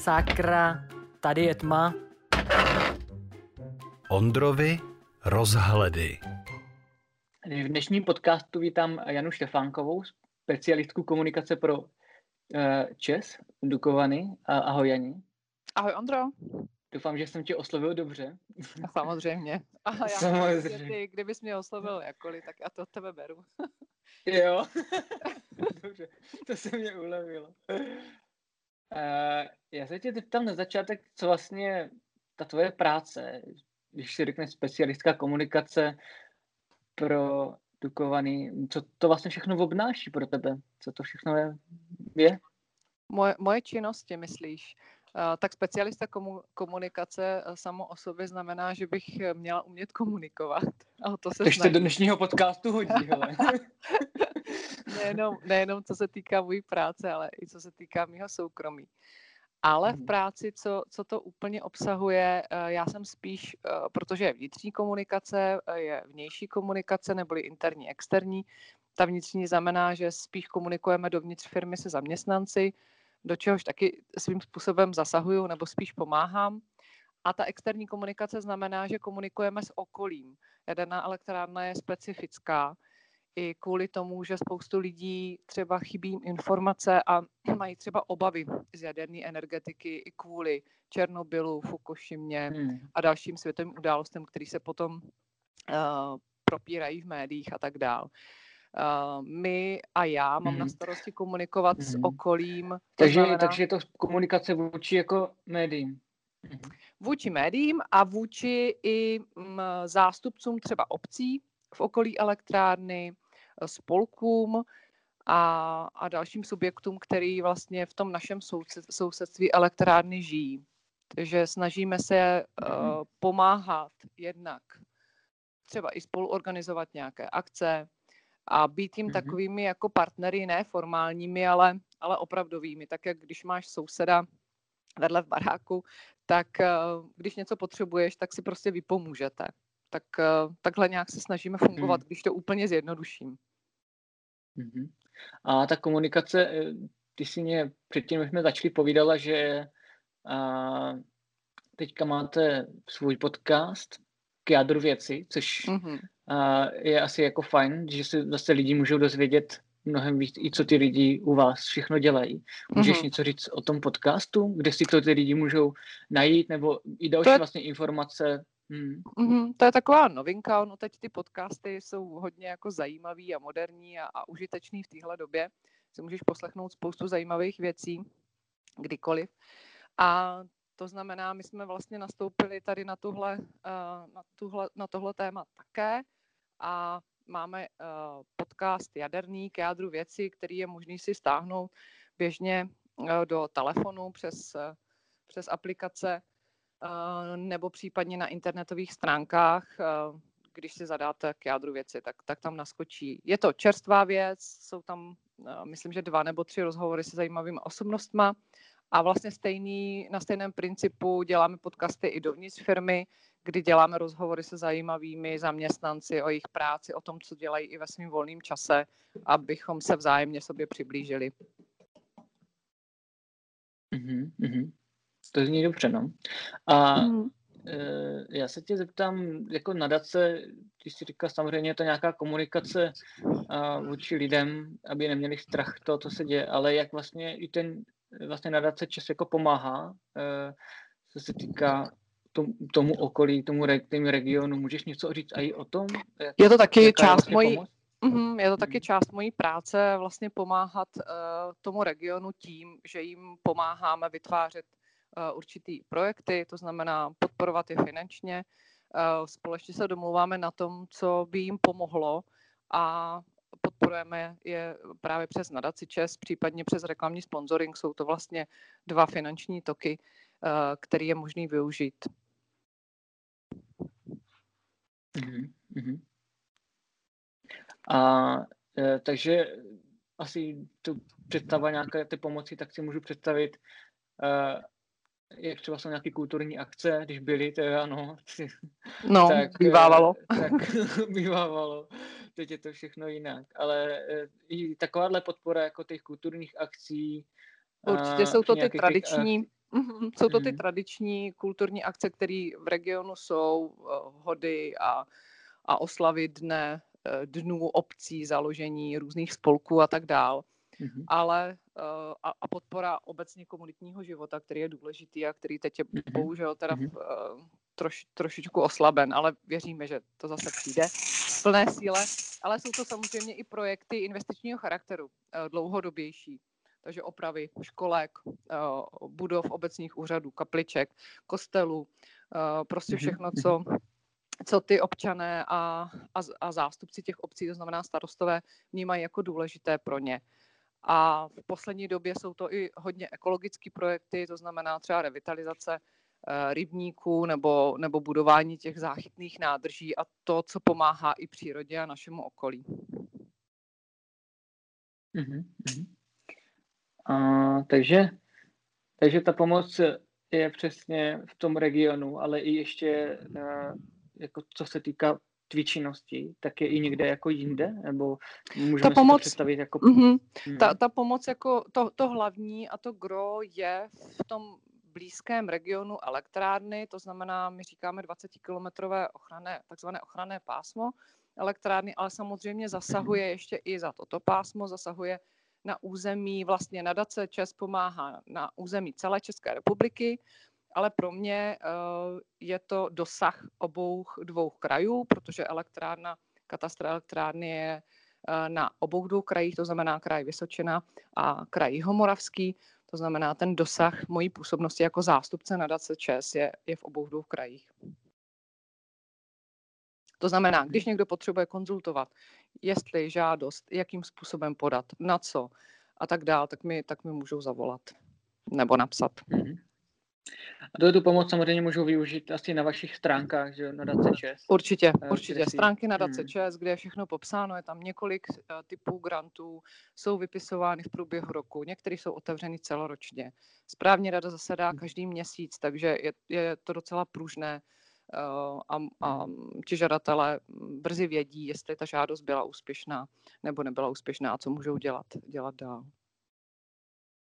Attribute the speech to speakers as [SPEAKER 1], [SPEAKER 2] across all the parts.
[SPEAKER 1] Sakra, tady je tma.
[SPEAKER 2] Ondrovi rozhledy.
[SPEAKER 3] V dnešním podcastu vítám Janu Štefánkovou, specialistku komunikace pro uh, ČES, Dukovany. Ahoj Jani.
[SPEAKER 4] Ahoj Ondro.
[SPEAKER 3] Doufám, že jsem tě oslovil dobře.
[SPEAKER 4] A samozřejmě. A já Samozřejmě. Ty, kdybys mě oslovil jakkoliv, tak já to od tebe beru.
[SPEAKER 3] jo. dobře, to se mě ulevilo. Uh, já se tě zeptám na začátek, co vlastně ta tvoje práce, když si řekne specialistka komunikace pro Dukovaný, co to vlastně všechno obnáší pro tebe? Co to všechno je? je?
[SPEAKER 4] Moje, moje činnosti, myslíš? Uh, tak specialista komu, komunikace uh, samo o sobě znamená, že bych měla umět komunikovat. A to se
[SPEAKER 3] Takže do dnešního podcastu hodí, hele.
[SPEAKER 4] nejenom, nejenom co se týká mojí práce, ale i co se týká mého soukromí. Ale v mhm. práci, co, co to úplně obsahuje, eh, já jsem spíš, eh, protože je vnitřní komunikace, eh, je vnější komunikace, neboli interní, externí. Ta vnitřní znamená, že spíš komunikujeme dovnitř firmy se zaměstnanci, do čehož taky svým způsobem zasahuju nebo spíš pomáhám. A ta externí komunikace znamená, že komunikujeme s okolím. Jaderná elektrárna je specifická, i kvůli tomu, že spoustu lidí třeba chybí informace a mají třeba obavy z jaderné energetiky i kvůli Černobylu, Fukushimě hmm. a dalším světovým událostem, které se potom uh, propírají v médiích a tak dál. Uh, my a já mám hmm. na starosti komunikovat hmm. s okolím.
[SPEAKER 3] Takže, znamená, takže je to komunikace vůči jako médiím.
[SPEAKER 4] Hmm. Vůči médiím a vůči i m, zástupcům třeba obcí v okolí elektrárny, spolkům a, a dalším subjektům, který vlastně v tom našem sousedství elektrárny žijí. Takže snažíme se uh, pomáhat jednak třeba i spolu organizovat nějaké akce a být jim mm-hmm. takovými jako partnery, ne formálními, ale, ale opravdovými. Tak jak když máš souseda vedle v baráku, tak uh, když něco potřebuješ, tak si prostě vypomůžete. Tak uh, takhle nějak se snažíme fungovat, mm. když to úplně zjednoduším.
[SPEAKER 3] Mm-hmm. A ta komunikace, eh, ty si mě předtím, jsme začali, povídala, že a, teďka máte svůj podcast k jádru věci, což mm-hmm. a, je asi jako fajn, že se zase lidi můžou dozvědět mnohem víc, i co ty lidi u vás všechno dělají. Můžeš mm-hmm. něco říct o tom podcastu, kde si to ty lidi můžou najít, nebo i další je... vlastně informace
[SPEAKER 4] Hmm. Mm-hmm, to je taková novinka, no teď ty podcasty jsou hodně jako zajímavý a moderní a, a užitečný v téhle době. Si můžeš poslechnout spoustu zajímavých věcí kdykoliv. A to znamená, my jsme vlastně nastoupili tady na, tuhle, uh, na, tuhle, na tohle téma také a máme uh, podcast Jaderný k jádru věci, který je možný si stáhnout běžně uh, do telefonu přes, přes aplikace Eh, nebo případně na internetových stránkách, eh, když si zadáte k jádru věci, tak, tak tam naskočí. Je to čerstvá věc, jsou tam, eh, myslím, že dva nebo tři rozhovory se zajímavými osobnostma a vlastně stejný, na stejném principu děláme podcasty i dovnitř firmy, kdy děláme rozhovory se zajímavými zaměstnanci o jejich práci, o tom, co dělají i ve svém volném čase, abychom se vzájemně sobě přiblížili.
[SPEAKER 3] Mm-hmm. To zní dobře, no. A mm. e, já se tě zeptám, jako nadace, ty jsi říkal, samozřejmě je to nějaká komunikace a, vůči lidem, aby neměli strach to, co se děje, ale jak vlastně i ten vlastně nadace čas jako pomáhá, e, co se týká tomu, tomu okolí, tomu, re, tomu regionu. Můžeš něco říct i o tom?
[SPEAKER 4] Jak, je to taky část vlastně mojí, Mm, je to taky část mojí práce vlastně pomáhat uh, tomu regionu tím, že jim pomáháme vytvářet určitý projekty, to znamená podporovat je finančně. Eh, společně se domluváme na tom, co by jim pomohlo a podporujeme je právě přes nadaci ČES, případně přes reklamní sponsoring. Jsou to vlastně dva finanční toky, eh, které je možný využít.
[SPEAKER 3] Mm-hmm. A e, takže asi tu představa nějaké ty pomoci, tak si můžu představit e, jak třeba jsou nějaké kulturní akce, když byly, to je ano.
[SPEAKER 4] No, tak, bývávalo.
[SPEAKER 3] Tak bývávalo. Teď je to všechno jinak. Ale eh, i takováhle podpora jako těch kulturních akcí.
[SPEAKER 4] Určitě jsou to ty tradiční, Mm-hmm. Jsou to ty
[SPEAKER 3] Mhm.
[SPEAKER 4] tradiční kulturní akce, které v regionu jsou, eh, hody a, a oslavy dne, eh, dnů obcí, založení různých spolků a tak dál.
[SPEAKER 3] Mhm.
[SPEAKER 4] Ale eh, a, a podpora obecně komunitního života, který je důležitý a který teď je
[SPEAKER 3] Mhm.
[SPEAKER 4] bohužel teda
[SPEAKER 3] Mhm.
[SPEAKER 4] v, eh, troš, trošičku oslaben, ale věříme, že to zase přijde v plné síle. Ale jsou to samozřejmě i projekty investičního charakteru, eh, dlouhodobější. Takže opravy školek, eh, budov obecních úřadů, kapliček, kostelů, prostě
[SPEAKER 3] Mhm,
[SPEAKER 4] všechno, co, co ty občané a, a, a zástupci těch obcí, to znamená starostové, vnímají jako důležité pro ně. A v poslední době jsou to i hodně ekologické projekty, to znamená třeba revitalizace eh, rybníků nebo, nebo budování těch záchytných nádrží a to, co pomáhá i přírodě a našemu okolí.
[SPEAKER 3] Mhm. A, takže, takže ta pomoc je přesně v tom regionu, ale i ještě, eh, jako co se týká tvý činnosti, tak je i někde jako jinde? Nebo můžeme si
[SPEAKER 4] pomoc-
[SPEAKER 3] to představit jako...
[SPEAKER 4] Mm-hmm.
[SPEAKER 3] Mhm,
[SPEAKER 4] Ta, ta pomoc jako to, to hlavní a to gro je v tom blízkém regionu elektrárny, to znamená, my říkáme 20-kilometrové ochranné, takzvané ochranné pásmo elektrárny, ale samozřejmě zasahuje ještě i za toto pásmo, zasahuje na území, vlastně nadace ČES pomáhá na území celé České republiky, ale pro mě eh, je to dosah obou dvou krajů, protože elektrárna, katastr elektrárny je eh, na obou dvou krajích, to znamená kraj Vysočina a kraj Jihomoravský, to znamená ten dosah mojí působnosti jako zástupce nadace ČES je, je v obou dvou krajích. To znamená, když někdo potřebuje konzultovat, jestli žádost, jakým způsobem podat, na co a tak dál, tak mi, tak mi můžou zavolat nebo napsat.
[SPEAKER 3] mhm. A to tu pomoc samozřejmě můžou využít asi na vašich stránkách, že na Dace ČES.
[SPEAKER 4] Určitě,
[SPEAKER 3] Eh,
[SPEAKER 4] určitě. Stránky na Dace
[SPEAKER 3] Hmm.
[SPEAKER 4] ČES, kde je všechno popsáno, je tam několik eh, typů grantů, jsou vypisovány v průběhu roku, některé jsou otevřeny celoročně. Správně rada zasedá
[SPEAKER 3] Hmm.
[SPEAKER 4] každý měsíc, takže je, je to docela pružné eh, a, a ti žadatelé brzy vědí, jestli ta žádost byla úspěšná nebo nebyla úspěšná a co můžou dělat, dělat dál.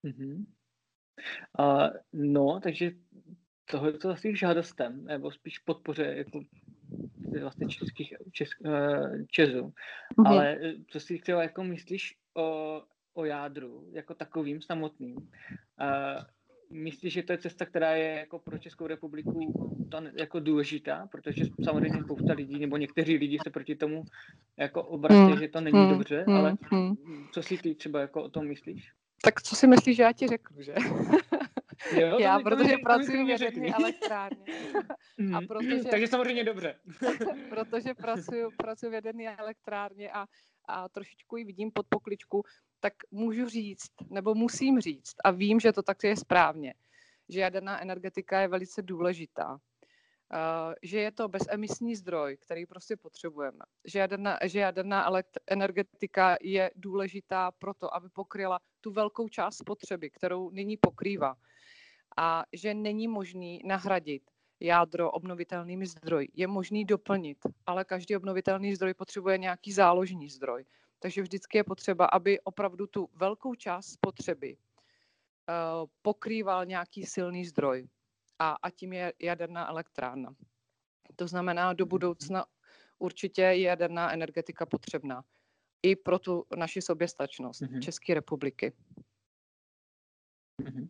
[SPEAKER 3] Mhm. A, no, takže tohle to asi k žádostem, nebo spíš podpoře jako vlastně českých česk, eh, Čezů.
[SPEAKER 4] Mhm.
[SPEAKER 3] Ale eh, co si třeba jako myslíš o, o jádru jako takovým samotným? A myslíš, že to je cesta, která je jako pro Českou republiku ta jako důležitá, protože samozřejmě spousta lidí nebo někteří lidi se proti tomu jako obrací,
[SPEAKER 4] Hmm,
[SPEAKER 3] že to není
[SPEAKER 4] hmm,
[SPEAKER 3] dobře,
[SPEAKER 4] hmm,
[SPEAKER 3] ale
[SPEAKER 4] hmm.
[SPEAKER 3] co si ty třeba jako o tom myslíš?
[SPEAKER 4] Tak co si myslíš, že já ti řeknu, že?
[SPEAKER 3] Jo,
[SPEAKER 4] já, protože
[SPEAKER 3] mi
[SPEAKER 4] pracuji v
[SPEAKER 3] řekni.
[SPEAKER 4] elektrárně. A
[SPEAKER 3] Mhm.
[SPEAKER 4] protože-
[SPEAKER 3] Takže samozřejmě dobře.
[SPEAKER 4] protože pracuji, pracuji v jaderné elektrárně a, a trošičku ji vidím pod pokličku, tak můžu říct, nebo musím říct, a vím, že to tak je správně, že jaderná energetika je velice důležitá. Uh, že je to bezemisní zdroj, který prostě potřebujeme. Že jaderná, že jaderná energetika je důležitá proto, aby pokryla tu velkou část spotřeby, kterou nyní pokrývá. A že není možný nahradit jádro obnovitelnými zdroji. Je možný doplnit, ale každý obnovitelný zdroj potřebuje nějaký záložní zdroj. Takže vždycky je potřeba, aby opravdu tu velkou část spotřeby uh, pokrýval nějaký silný zdroj. A, a tím je jaderná elektrárna. To znamená, do budoucna určitě je jaderná energetika potřebná. I pro tu naši soběstačnost
[SPEAKER 3] Mhm.
[SPEAKER 4] České republiky.
[SPEAKER 3] Mhm.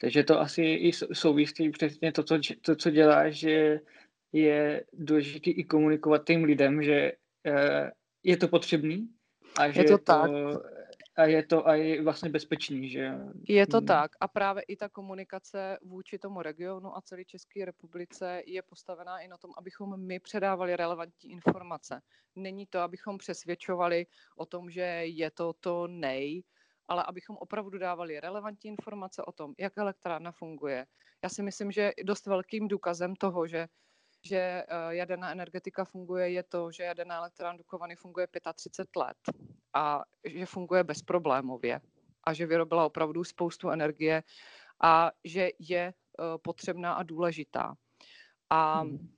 [SPEAKER 3] Takže to asi i sou- souvisí přesně to, co, to, co děláš, že je důležité i komunikovat těm lidem, že eh, je to potřebný a že
[SPEAKER 4] to tak.
[SPEAKER 3] A je to a je vlastně bezpečný, že
[SPEAKER 4] Je to
[SPEAKER 3] Hmm.
[SPEAKER 4] tak a právě i ta komunikace vůči tomu regionu a celé České republice je postavená i na tom, abychom my předávali relevantní informace. Není to, abychom přesvědčovali o tom, že je to to nej, ale abychom opravdu dávali relevantní informace o tom, jak elektrárna funguje. Já si myslím, že dost velkým důkazem toho, že že eh, jaderná energetika funguje, je to, že jaderná elektrárna Dukovany funguje 35 let a že funguje bezproblémově a že vyrobila opravdu spoustu energie a že je eh, potřebná a důležitá. A
[SPEAKER 3] Mhm.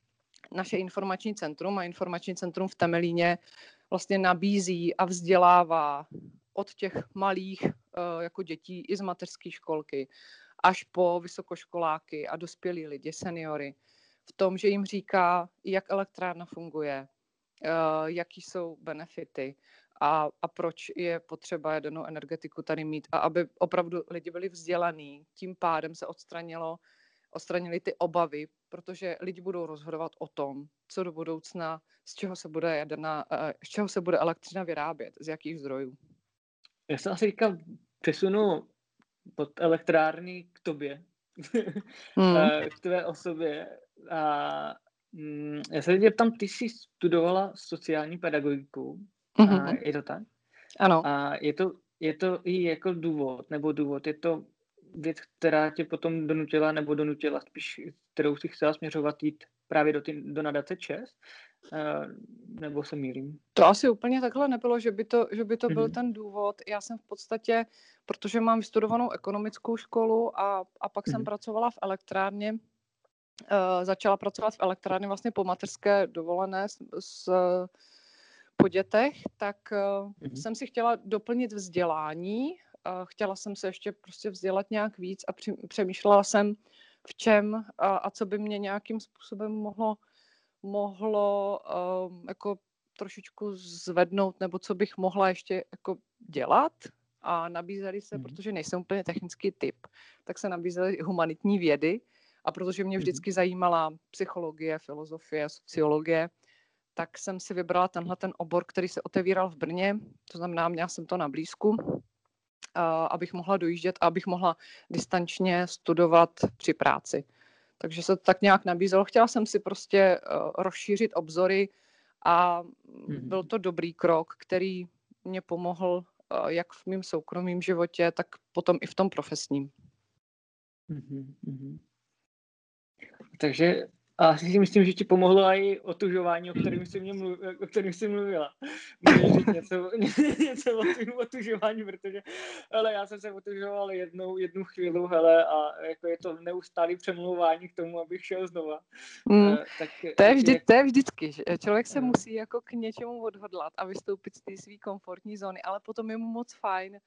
[SPEAKER 4] naše informační centrum a informační centrum v Temelíně vlastně nabízí a vzdělává od těch malých eh, jako dětí i z mateřské školky až po vysokoškoláky a dospělí lidi, seniory, v tom, že jim říká, jak elektrárna funguje, eh, jaký jsou benefity a, a proč je potřeba jadernou energetiku tady mít a aby opravdu lidi byli vzdělaní. Tím pádem se odstranilo, odstranili ty obavy, protože lidi budou rozhodovat o tom, co do budoucna, z čeho se bude jaderná, eh, z čeho se bude elektřina vyrábět, z jakých zdrojů.
[SPEAKER 3] Já se asi teďka přesunu pod elektrárny k tobě, hmm. Eh, k tvé osobě. A mm, já se teď tam, ty jsi studovala sociální pedagogiku, mm-hmm. a je to tak?
[SPEAKER 4] Ano.
[SPEAKER 3] A je to, je to i jako důvod, nebo důvod, je to věc, která tě potom donutila, nebo donutila spíš, kterou si chcela směřovat jít právě do, ty, do nadace ČES, nebo se mýlím?
[SPEAKER 4] To asi úplně takhle nebylo, že by to, že by to mm-hmm. byl mhm. ten důvod. Já jsem v podstatě, protože mám vystudovanou ekonomickou školu a, a pak mm-hmm. jsem mhm. pracovala v elektrárně, uh, začala pracovat v elektrárně vlastně po materské dovolené s, s po dětech, tak uh, mm-hmm. jsem si chtěla doplnit vzdělání. Uh, chtěla jsem se ještě prostě vzdělat nějak víc a při, přemýšlela jsem, v čem a, a co by mě nějakým způsobem mohlo, mohlo uh, jako trošičku zvednout, nebo co bych mohla ještě jako dělat. A nabízeli se, mm-hmm. protože nejsem úplně technický typ, tak se nabízely humanitní vědy. A protože mě mhm. vždycky zajímala psychologie, filozofie, sociologie, tak jsem si vybrala tenhle ten obor, který se otevíral v Brně, to znamená, měla jsem to na blízku, abych mohla dojíždět a abych mohla distančně studovat při práci. Takže se to tak nějak nabízelo. Chtěla jsem si prostě e, rozšířit obzory a mm-hmm. byl to dobrý krok, který mě pomohl e, jak v mém soukromém životě, tak potom i v tom profesním.
[SPEAKER 3] Mm-hmm. Takže a si myslím, že ti pomohlo i otužování, o kterém jsi, mě mluv, o kterém jsi mluvila. Můžeš říct něco, něco o tým otužování, protože ale já jsem se otužoval jednou, jednu chvíli, hele, a jako je to neustálý přemlouvání k tomu, abych šel znova.
[SPEAKER 4] Mm, tak, to, je vždy, jak... to je vždycky, že člověk se musí jako k něčemu odhodlat a vystoupit z té své komfortní zóny, ale potom je mu moc fajn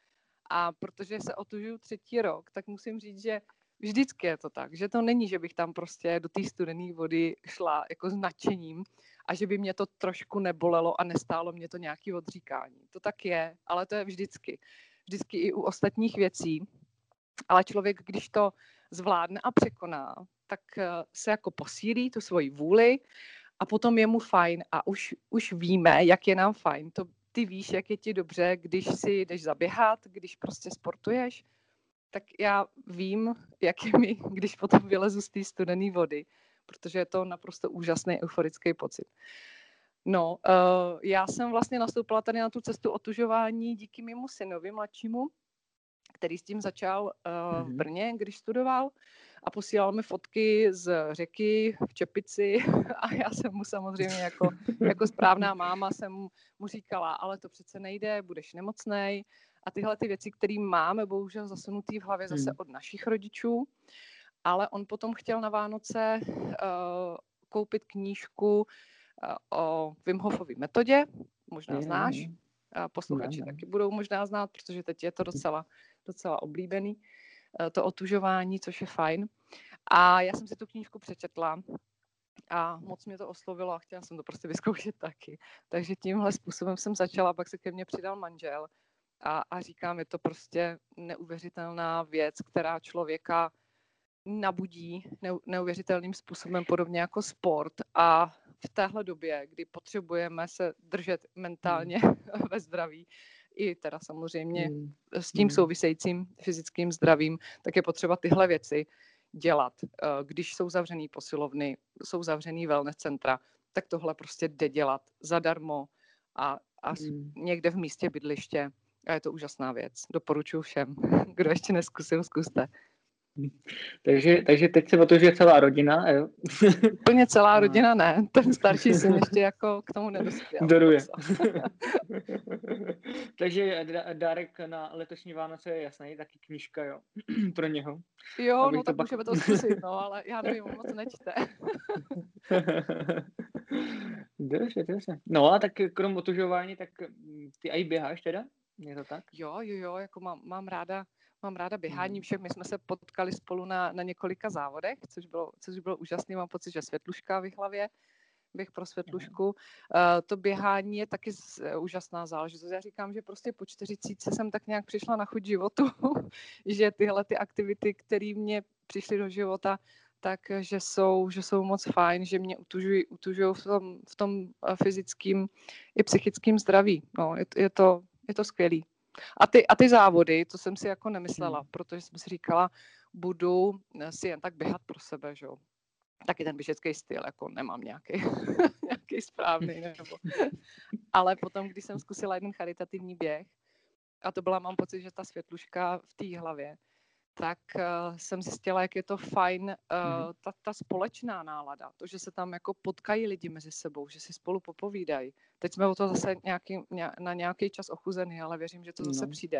[SPEAKER 4] a protože se otužuju třetí rok, tak musím říct, že vždycky je to tak, že to není, že bych tam prostě do té studené vody šla jako s nadšením a že by mě to trošku nebolelo a nestálo mě to nějaký odříkání. To tak je, ale to je vždycky. Vždycky i u ostatních věcí. Ale člověk, když to zvládne a překoná, tak eh, se jako posílí tu svoji vůli a potom je mu fajn a už, už víme, jak je nám fajn. To ty víš, jak je ti dobře, když si jdeš zaběhat, když prostě sportuješ, tak já vím, jak je mi, když potom vylezu z té studené vody, protože je to naprosto úžasný euforický pocit. No, uh, já jsem vlastně nastoupila tady na tu cestu otužování díky mému synovi mladšímu, který s tím začal uh, v mhm. Brně, když studoval a posílal mi fotky z řeky v Čepici a já jsem mu samozřejmě jako, jako správná máma jsem mu říkala, ale to přece nejde, budeš nemocnej, a tyhle ty věci, které máme bohužel zasunutý v hlavě zase hmm. od našich rodičů, ale on potom chtěl na Vánoce uh, koupit knížku uh, o Wim Hofový metodě, možná znáš, uh, posluchači ne, ne. taky budou možná znát, protože teď je to docela, docela oblíbený, uh, to otužování, což je fajn. A já jsem si tu knížku přečetla a moc mě to oslovilo a chtěla jsem to prostě vyzkoušet taky. Takže tímhle způsobem jsem začala, pak se ke mně přidal manžel a, a říkám, je to prostě neuvěřitelná věc, která člověka nabudí neuvěřitelným způsobem, podobně jako sport. A v téhle době, kdy potřebujeme se držet mentálně mm. ve zdraví, i teda samozřejmě mm. s tím mm. souvisejícím fyzickým zdravím, tak je potřeba tyhle věci dělat. Eh, když jsou zavřený posilovny, jsou zavřený wellness centra, tak tohle prostě jde dělat zadarmo a, a mm. někde v místě bydliště a je to úžasná věc. Doporučuji všem. Kdo ještě neskusil, zkuste.
[SPEAKER 3] Takže, takže teď se otožuje celá rodina, jo?
[SPEAKER 4] Úplně celá rodina ne. Ten starší syn ještě jako k tomu nedospěl.
[SPEAKER 3] Doruje. takže dárek na letošní Vánoce je jasný, taky knížka, jo? Pro něho.
[SPEAKER 4] Jo, no tak pak... můžeme to zkusit, no, ale já nevím, moc nečte.
[SPEAKER 3] dobře, dobře. No a tak krom otužování, tak ty i běháš teda? Je to tak?
[SPEAKER 4] Jo, jo, jo, jako mám, mám ráda mám ráda běhání, však my jsme se potkali spolu na, na několika závodech, což bylo, což bylo úžasné, mám pocit, že Světluška v hlavě, běh pro Světlušku. Uh, to běhání je taky z, uh, úžasná záležitost. Já říkám, že prostě po 40 jsem tak nějak přišla na chuť životu, že tyhle ty aktivity, které mě přišly do života, takže jsou, že jsou moc fajn, že mě utužují, utužují v tom, v tom eh, fyzickém i psychickém zdraví. No, je, je, to, je to skvělý. A ty, a ty závody, to jsem si jako nemyslela,
[SPEAKER 3] Hmm.
[SPEAKER 4] protože jsem si říkala, budu eh, si jen tak běhat pro sebe, že jo. Taky ten běžecký styl, jako nemám nějaký, nějaký správný, nebo. Ale potom, když jsem zkusila jeden charitativní běh, a to byla, mám pocit, že ta světluška v té hlavě, tak uh, jsem zjistila, jak je to fajn, uh, ta, ta společná nálada, to, že se tam jako potkají lidi mezi sebou, že si spolu popovídají. Teď jsme o to zase nějaký, ně, na nějaký čas ochuzený, ale věřím, že to zase
[SPEAKER 3] No.
[SPEAKER 4] přijde.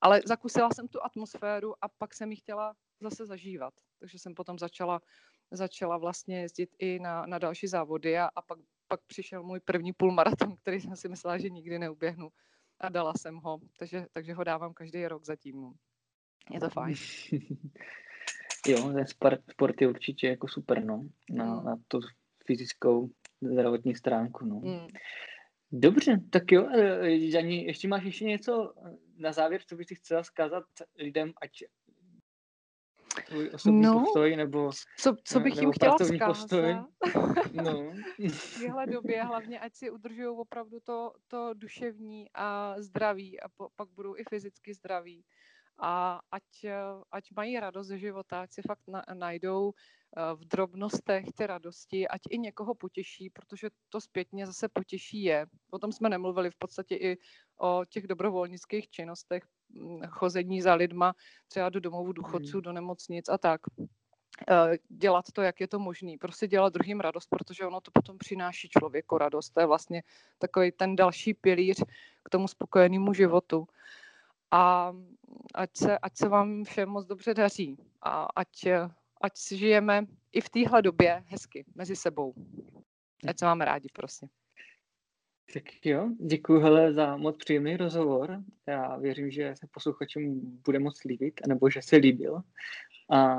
[SPEAKER 4] Ale zakusila jsem tu atmosféru a pak jsem ji chtěla zase zažívat. Takže jsem potom začala, začala vlastně jezdit i na, na další závody a, a pak, pak přišel můj první půlmaraton, který jsem si myslela, že nikdy neuběhnu a dala jsem ho, takže, takže ho dávám každý rok zatím. Je to fajn.
[SPEAKER 3] jo, ten sport, sport je určitě jako super, no, na,
[SPEAKER 4] Mm.
[SPEAKER 3] na tu fyzickou zdravotní stránku, no.
[SPEAKER 4] Mm.
[SPEAKER 3] Dobře, tak jo, eh, Jani, ještě máš ještě něco na závěr, co bys si chtěla zkázat lidem, ať tvůj osobní
[SPEAKER 4] No,
[SPEAKER 3] postoj, nebo,
[SPEAKER 4] Co, co bych jim
[SPEAKER 3] nebo
[SPEAKER 4] chtěla
[SPEAKER 3] pracovní
[SPEAKER 4] vzkázat
[SPEAKER 3] postoj. no,
[SPEAKER 4] v téhle době, hlavně ať si udržují opravdu to, to duševní a zdraví a po, pak budou i fyzicky zdraví. A ať, eh, ať mají radost ze života, ať si fakt na, najdou eh, v drobnostech ty radosti, ať i někoho potěší, protože to zpětně zase potěší je. O tom jsme nemluvili v podstatě i o těch dobrovolnických činnostech, mm, chození za lidma, třeba do domovů důchodců, do nemocnic a tak. Eh, Dělat to, jak je to možný. Prostě dělat druhým radost, protože ono to potom přináší člověku radost. To je vlastně takový ten další pilíř k tomu spokojenému životu. A ať se, ať se vám všem moc dobře daří. A ať, ať si žijeme i v téhle době hezky mezi sebou. Ať se máme rádi prostě.
[SPEAKER 3] tak jo, děkuji hele za moc příjemný rozhovor. Já věřím, že se posluchačům bude moc líbit, nebo že se líbil. A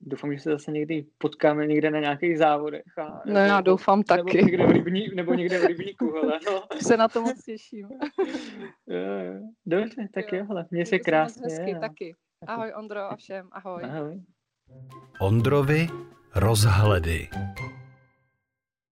[SPEAKER 3] doufám, že se zase někdy potkáme někde na nějakých závodech. A,
[SPEAKER 4] No já doufám
[SPEAKER 3] nebo
[SPEAKER 4] taky.
[SPEAKER 3] Někde v rybní, nebo někde v rybníku, hele, no.
[SPEAKER 4] Se na to moc těším.
[SPEAKER 3] Jo, jo. Dobře, tak
[SPEAKER 4] Jo.
[SPEAKER 3] jo, hele, měj se krásně.
[SPEAKER 4] Hezky
[SPEAKER 3] a-
[SPEAKER 4] taky. Ahoj Ondro a všem, ahoj.
[SPEAKER 3] Ahoj.
[SPEAKER 2] Ondrovi rozhledy.